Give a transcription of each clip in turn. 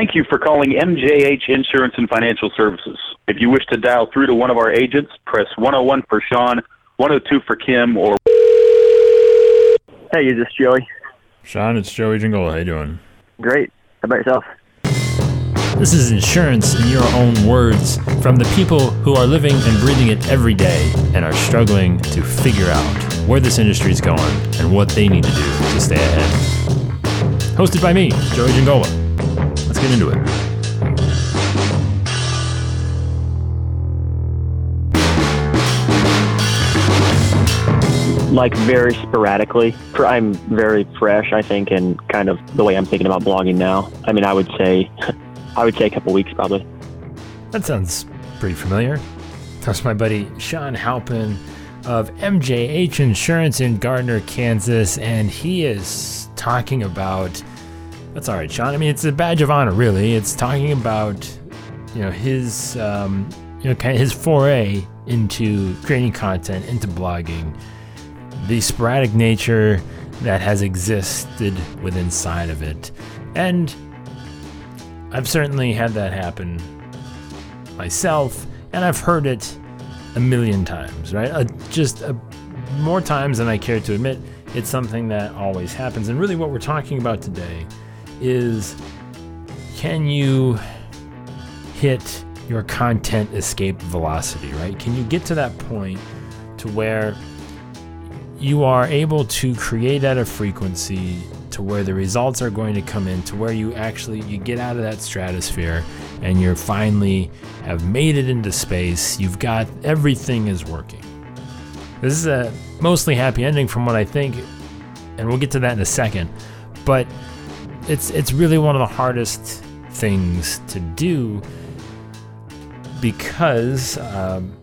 Thank you for calling MJH Insurance and Financial Services. If you wish to dial through to one of our agents, press 101 for Sean, 102 for Kim, or. Hey, is this Joey? Sean, it's Joey Giangola. How you doing? Great. How about yourself? This is insurance in your own words from the people who are living and breathing it every day and are struggling to figure out where this industry is going and what they need to do to stay ahead. Hosted by me, Joey Giangola. Let's get into it. Like very sporadically. I'm very fresh, I think, and kind of the way I'm thinking about blogging now. I mean, I would say, I would say a couple weeks probably. That sounds pretty familiar. That's my buddy Sean Halpin of MJH Insurance in Gardner, Kansas, and he is talking about. That's all right, Sean. I mean, it's a badge of honor, really. It's talking about, you know, his, um, you know, kind of his foray into creating content, into blogging, the sporadic nature that has existed within inside of it, and I've certainly had that happen myself, and I've heard it a million times, right? Uh, just uh, more times than I care to admit. It's something that always happens. And really, what we're talking about today is can you hit your content escape velocity, right? Can you get to that point to where you are able to create at a frequency to where the results are going to come in to where you actually you get out of that stratosphere and you're finally have made it into space you've got everything is working this is a mostly happy ending from what i think and we'll get to that in a second but it's it's really one of the hardest things to do because um,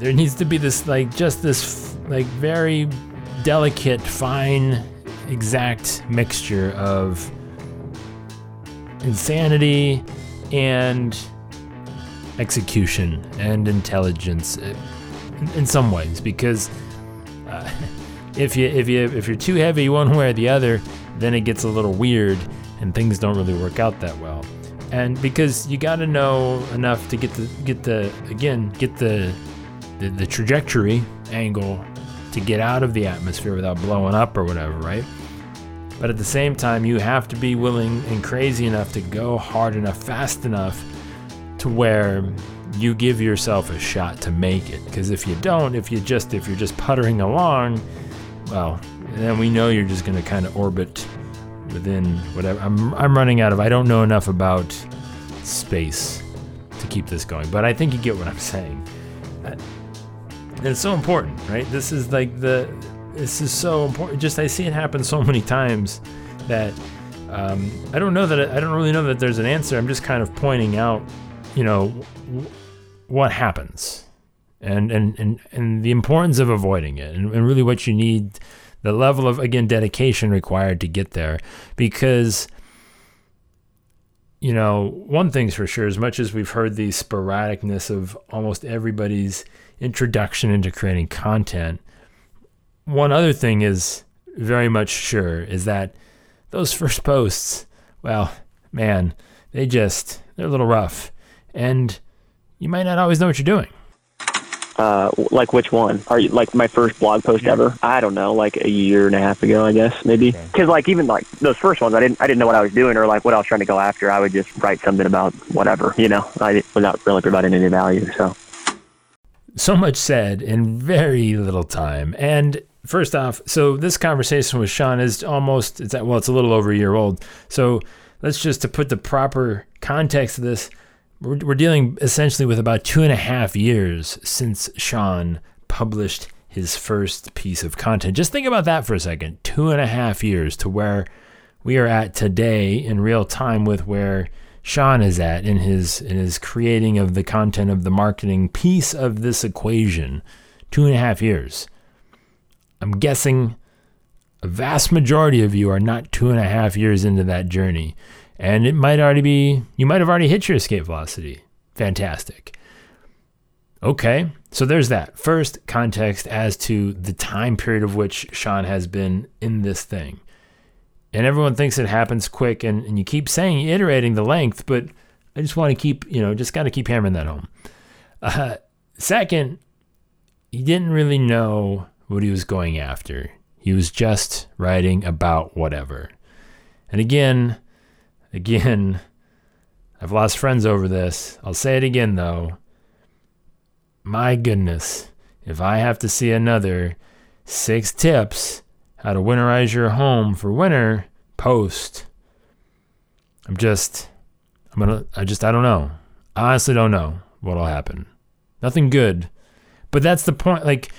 there needs to be this like just this like very delicate fine exact mixture of insanity and execution and intelligence in, in some ways because uh, if you if you if you're too heavy one way or the other then it gets a little weird and things don't really work out that well and because you got to know enough to get the get the again get the, the the trajectory angle to get out of the atmosphere without blowing up or whatever right but at the same time, you have to be willing and crazy enough to go hard enough, fast enough to where you give yourself a shot to make it. Because if you don't, if you just if you're just puttering along, well, then we know you're just going to kind of orbit within whatever. I'm I'm running out of. I don't know enough about space to keep this going, but I think you get what I'm saying. And it's so important, right? This is like the this is so important. Just I see it happen so many times that um, I don't know that I don't really know that there's an answer. I'm just kind of pointing out, you know, w- what happens, and and and and the importance of avoiding it, and, and really what you need, the level of again dedication required to get there, because. You know, one thing's for sure, as much as we've heard the sporadicness of almost everybody's introduction into creating content, one other thing is very much sure is that those first posts, well, man, they just they're a little rough, and you might not always know what you're doing. Uh, like which one? Are you like my first blog post ever? I don't know, like a year and a half ago, I guess maybe. Because like even like those first ones, I didn't I didn't know what I was doing or like what I was trying to go after. I would just write something about whatever, you know, I without really providing any value. So So much said in very little time, and first off, so this conversation with Sean is almost it's well, it's a little over a year old. So let's just to put the proper context of this, we're, we're dealing essentially with about two and a half years since Sean published his first piece of content. Just think about that for a second. Two and a half years to where we are at today in real time with where Sean is at in his in his creating of the content of the marketing piece of this equation. Two and a half years. I'm guessing a vast majority of you are not two and a half years into that journey. And it might already be, you might have already hit your escape velocity. Fantastic. Okay, so there's that. First, context as to the time period of which Sean has been in this thing. and everyone thinks it happens quick and, and you keep saying iterating the length but i just want to keep you know just got to keep hammering that home uh, second he didn't really know what he was going after he was just writing about whatever and again again i've lost friends over this i'll say it again though my goodness if i have to see another six tips how to winterize your home for winter post. I'm just, I'm gonna, I just, I don't know. I honestly don't know what'll happen. Nothing good. But that's the point. Like,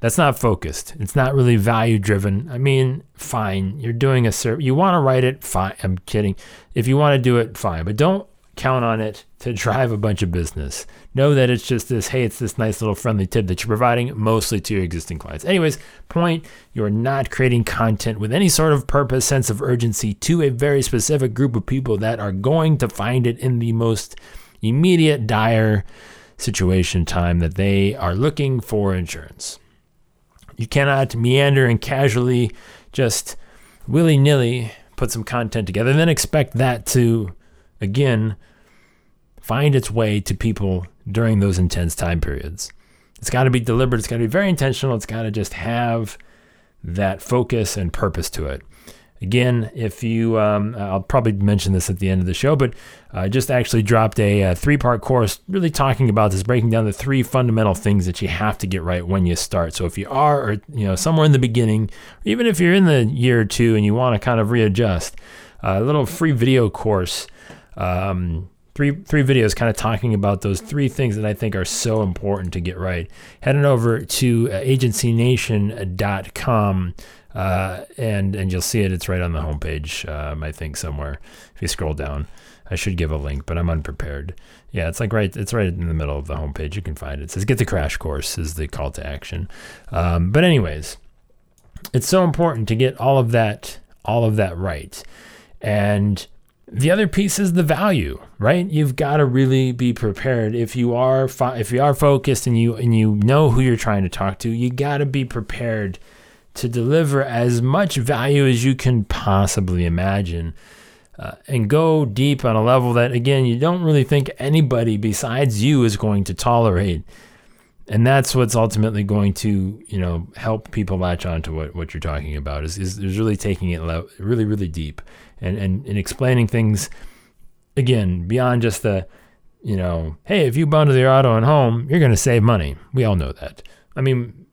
that's not focused. It's not really value driven. I mean, fine. You're doing a service. You want to write it, fine. I'm kidding. If you want to do it, fine. But don't count on it to drive a bunch of business. Know that it's just this, hey, it's this nice little friendly tip that you're providing mostly to your existing clients. Anyways, point you're not creating content with any sort of purpose, sense of urgency to a very specific group of people that are going to find it in the most immediate, dire situation time that they are looking for insurance. You cannot meander and casually just willy nilly put some content together and then expect that to, again, find its way to people during those intense time periods. It's got to be deliberate, it's got to be very intentional, it's got to just have that focus and purpose to it. Again, if you, um, I'll probably mention this at the end of the show, but I uh, just actually dropped a, a three part course really talking about this, breaking down the three fundamental things that you have to get right when you start. So if you are, or, you know, somewhere in the beginning, even if you're in the year or two and you want to kind of readjust, uh, a little free video course um, three three videos kind of talking about those three things that I think are so important to get right. Head on over to uh, agencynation.com uh, and and you'll see it. It's right on the homepage, um, I think somewhere. If you scroll down, I should give a link, but I'm unprepared. Yeah, it's like right. It's right in the middle of the homepage. You can find it. It says "Get the crash course" is the call to action. Um, but anyways, it's so important to get all of that all of that right, and the other piece is the value, right? You've got to really be prepared. If you are fo- if you are focused and you and you know who you're trying to talk to, you got to be prepared to deliver as much value as you can possibly imagine. Uh, and go deep on a level that again you don't really think anybody besides you is going to tolerate. And that's what's ultimately going to you know help people latch on to what, what you're talking about is, is, is really taking it really really deep and, and, and explaining things again beyond just the you know hey if you bundle your auto and home you're going to save money. We all know that. I mean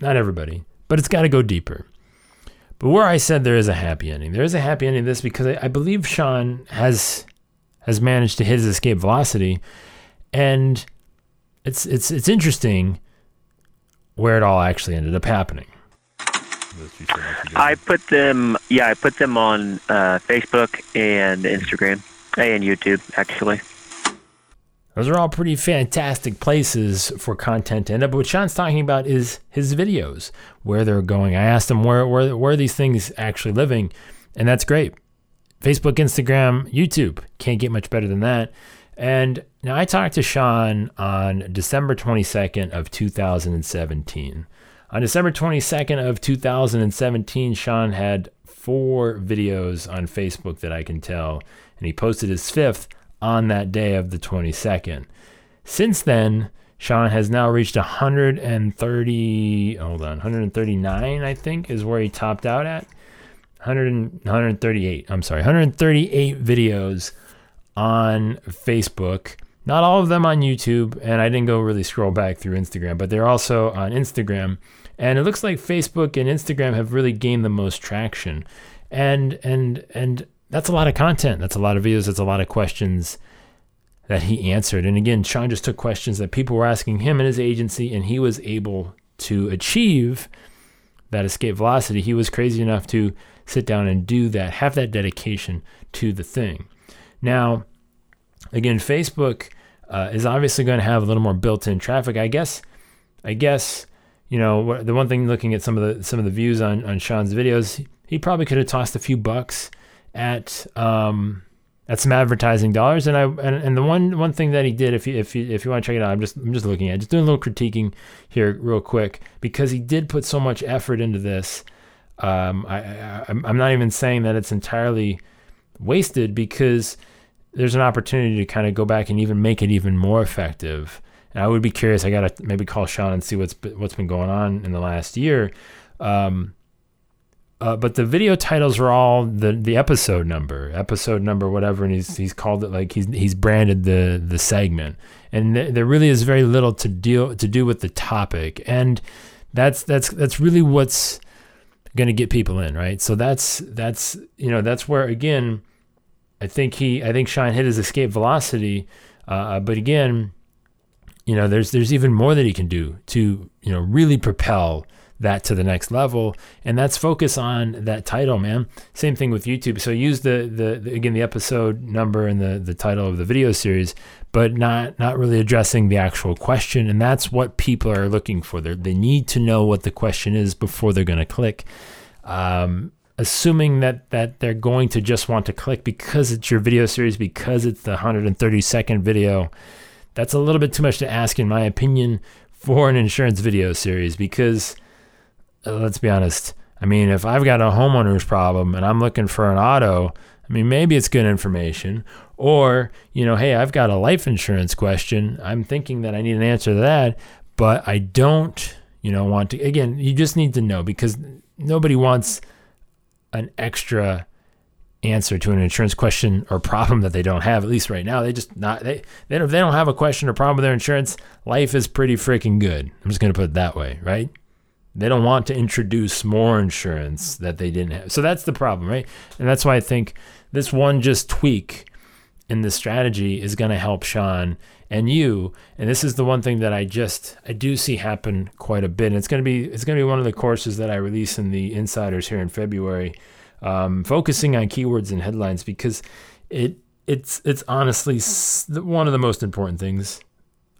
not everybody but it's got to go deeper. But where i said there is a happy ending there is a happy ending to this because I, I believe sean has has managed to hit his escape velocity. And it's it's it's interesting where it all actually ended up happening. I put them, yeah, I put them on uh, Facebook and Instagram and YouTube, actually. Those are all pretty fantastic places for content to end up. But what Sean's talking about is his videos, where they're going. I asked him where, where, where are these things actually living, and that's great. Facebook, Instagram, YouTube. Can't get much better than that. And now I talked to Sean on December 22nd of 2017. On December 22nd of 2017, Sean had four videos on Facebook that I can tell, and he posted his fifth on that day of the 22nd. Since then, Sean has now reached 130, hold on, 139, I think, is where he topped out at. 100, 138, I'm sorry, 138 videos on Facebook. Not all of them on YouTube, and I didn't go really scroll back through Instagram, but they're also on Instagram. And it looks like Facebook and Instagram have really gained the most traction. And and and that's a lot of content. That's a lot of videos. That's a lot of questions that he answered. And again, Sean just took questions that people were asking him and his agency, and he was able to achieve that escape velocity. He was crazy enough to sit down and do that, have that dedication to the thing. Now, again, Facebook uh, is obviously going to have a little more built-in traffic. I guess. I guess you know, the one thing looking at some of the some of the views on on Sean's videos, he probably could have tossed a few bucks at um, at some advertising dollars. And I and, and the one one thing that he did, if you if you if you want to check it out, I'm just I'm just looking at it, just doing a little critiquing here real quick because he did put so much effort into this. Um, I, I, I'm not even saying that it's entirely wasted because there's an opportunity to kind of go back and even make it even more effective. And I would be curious. I gotta maybe call Sean and see what's what's been going on in the last year. Um, uh, but the video titles are all the the episode number, episode number, whatever, and he's he's called it like he's he's branded the the segment, and th- there really is very little to deal to do with the topic, and that's that's that's really what's going to get people in, right? So that's that's you know that's where again, I think he I think Sean hit his escape velocity, uh, but again, you know there's there's even more that he can do to you know really propel that to the next level. And that's focus on that title man. Same thing with youtube. So use the, the, the again the episode number and the the title of the video series but not not really addressing the actual question. And that's what people are looking for. They're, they need to know what the question is before they're going to click. Um, assuming that that they're going to just want to click because it's your video series because it's the 130 second video that's a little bit too much to ask in my opinion for an insurance video series because Uh, let's be honest. I mean, if I've got a homeowner's problem and I'm looking for an auto, I mean, maybe it's good information. Or, you know, hey, I've got a life insurance question. I'm thinking that I need an answer to that, but I don't, you know, want to. Again, you just need to know because nobody wants an extra answer to an insurance question or problem that they don't have. At least right now, they just not they they don't, they don't have a question or problem with their insurance. Life is pretty freaking good. I'm just gonna put it that way, right? They don't want to introduce more insurance that they didn't have. So that's the problem, right? And that's why I think this one just tweak in the strategy is going to help Sean and you. And this is the one thing that I just I do see happen quite a bit. And it's going to be it's going to be one of the courses that I release in the Insiders here in February, um, focusing on keywords and headlines because it it's it's honestly one of the most important things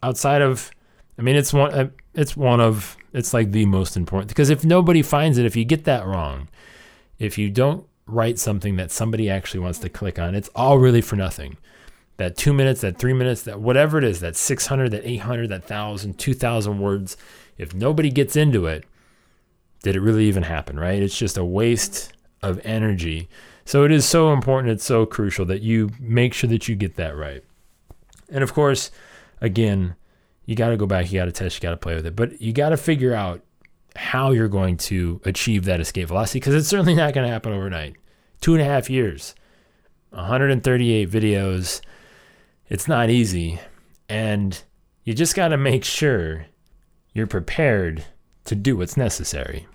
outside of. I mean, it's one uh, it's one of it's like the most important because if nobody finds it, if you get that wrong, if you don't write something that somebody actually wants to click on, it's all really for nothing. That two minutes, that three minutes, that whatever it is, that 600, that 800, that 1,000, 2,000 words, if nobody gets into it, did it really even happen, right? It's just a waste of energy. So it is so important, it's so crucial that you make sure that you get that right. And of course, again, you got to go back, you got to test, you got to play with it. But you got to figure out how you're going to achieve that escape velocity because it's certainly not going to happen overnight. Two and a half years, 138 videos. It's not easy. And you just got to make sure you're prepared to do what's necessary.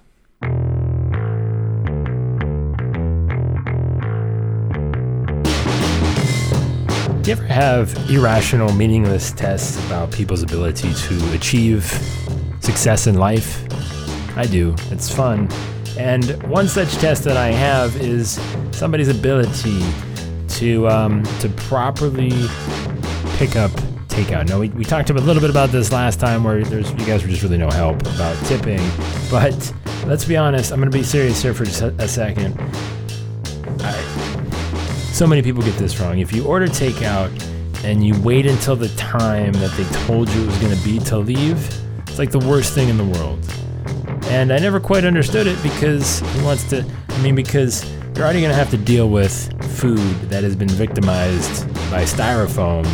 Do you ever have irrational, meaningless tests about people's ability to achieve success in life? I do. It's fun. And one such test that I have is somebody's ability to um, to properly pick up takeout. Now we, we talked a little bit about this last time where there's you guys were just really no help about tipping. But let's be honest, I'm gonna be serious here for just a, a second. So many people get this wrong. If you order takeout and you wait until the time that they told you it was going to be to leave, it's like the worst thing in the world. And I never quite understood it because he wants to, I mean, because you're already going to have to deal with food that has been victimized by styrofoam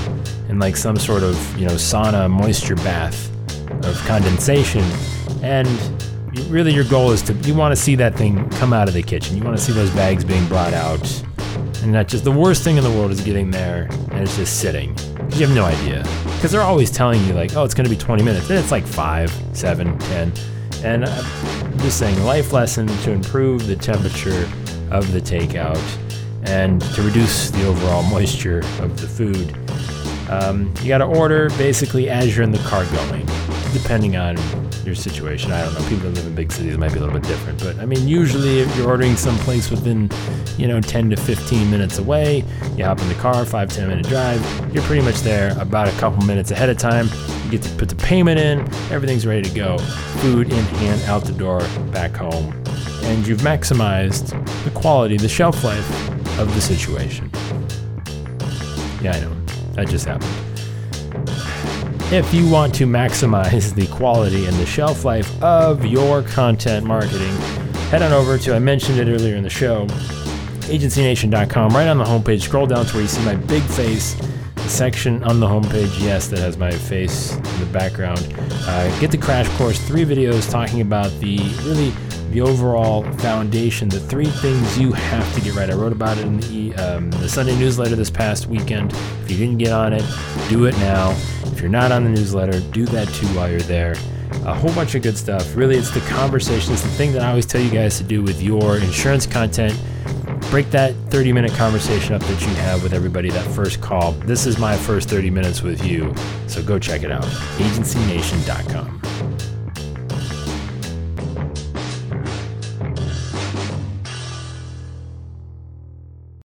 and like some sort of, you know, sauna moisture bath of condensation. And really, your goal is to, you want to see that thing come out of the kitchen. You want to see those bags being brought out and that just the worst thing in the world is getting there and it's just sitting. You have no idea. Because they're always telling you, like, oh, it's going to be 20 minutes. And it's like 5, 7, 10. And I'm just saying, life lesson to improve the temperature of the takeout and to reduce the overall moisture of the food. Um, you got to order basically as you're in the car going, depending on your situation. I don't know. People that live in big cities might be a little bit different, but I mean, usually if you're ordering someplace within, you know, 10 to 15 minutes away, you hop in the car, five 10 minute drive, you're pretty much there about a couple minutes ahead of time. You get to put the payment in, everything's ready to go. Food in hand, out the door, back home. And you've maximized the quality, the shelf life of the situation. Yeah, I know. That just happened. If you want to maximize the quality and the shelf life of your content marketing, head on over to, I mentioned it earlier in the show, agencynation.com. Right on the homepage, scroll down to where you see my big face. The section on the homepage, yes, that has my face in the background. Uh, get the crash course, three videos talking about the really the overall foundation, the three things you have to get right. I wrote about it in the, um, the Sunday newsletter this past weekend. If you didn't get on it, do it now. You're not on the newsletter, do that too while you're there. A whole bunch of good stuff. Really, it's the conversation. It's the thing that I always tell you guys to do with your insurance content. Break that 30 minute conversation up that you have with everybody, that first call. This is my first 30 minutes with you. So go check it out. AgencyNation.com.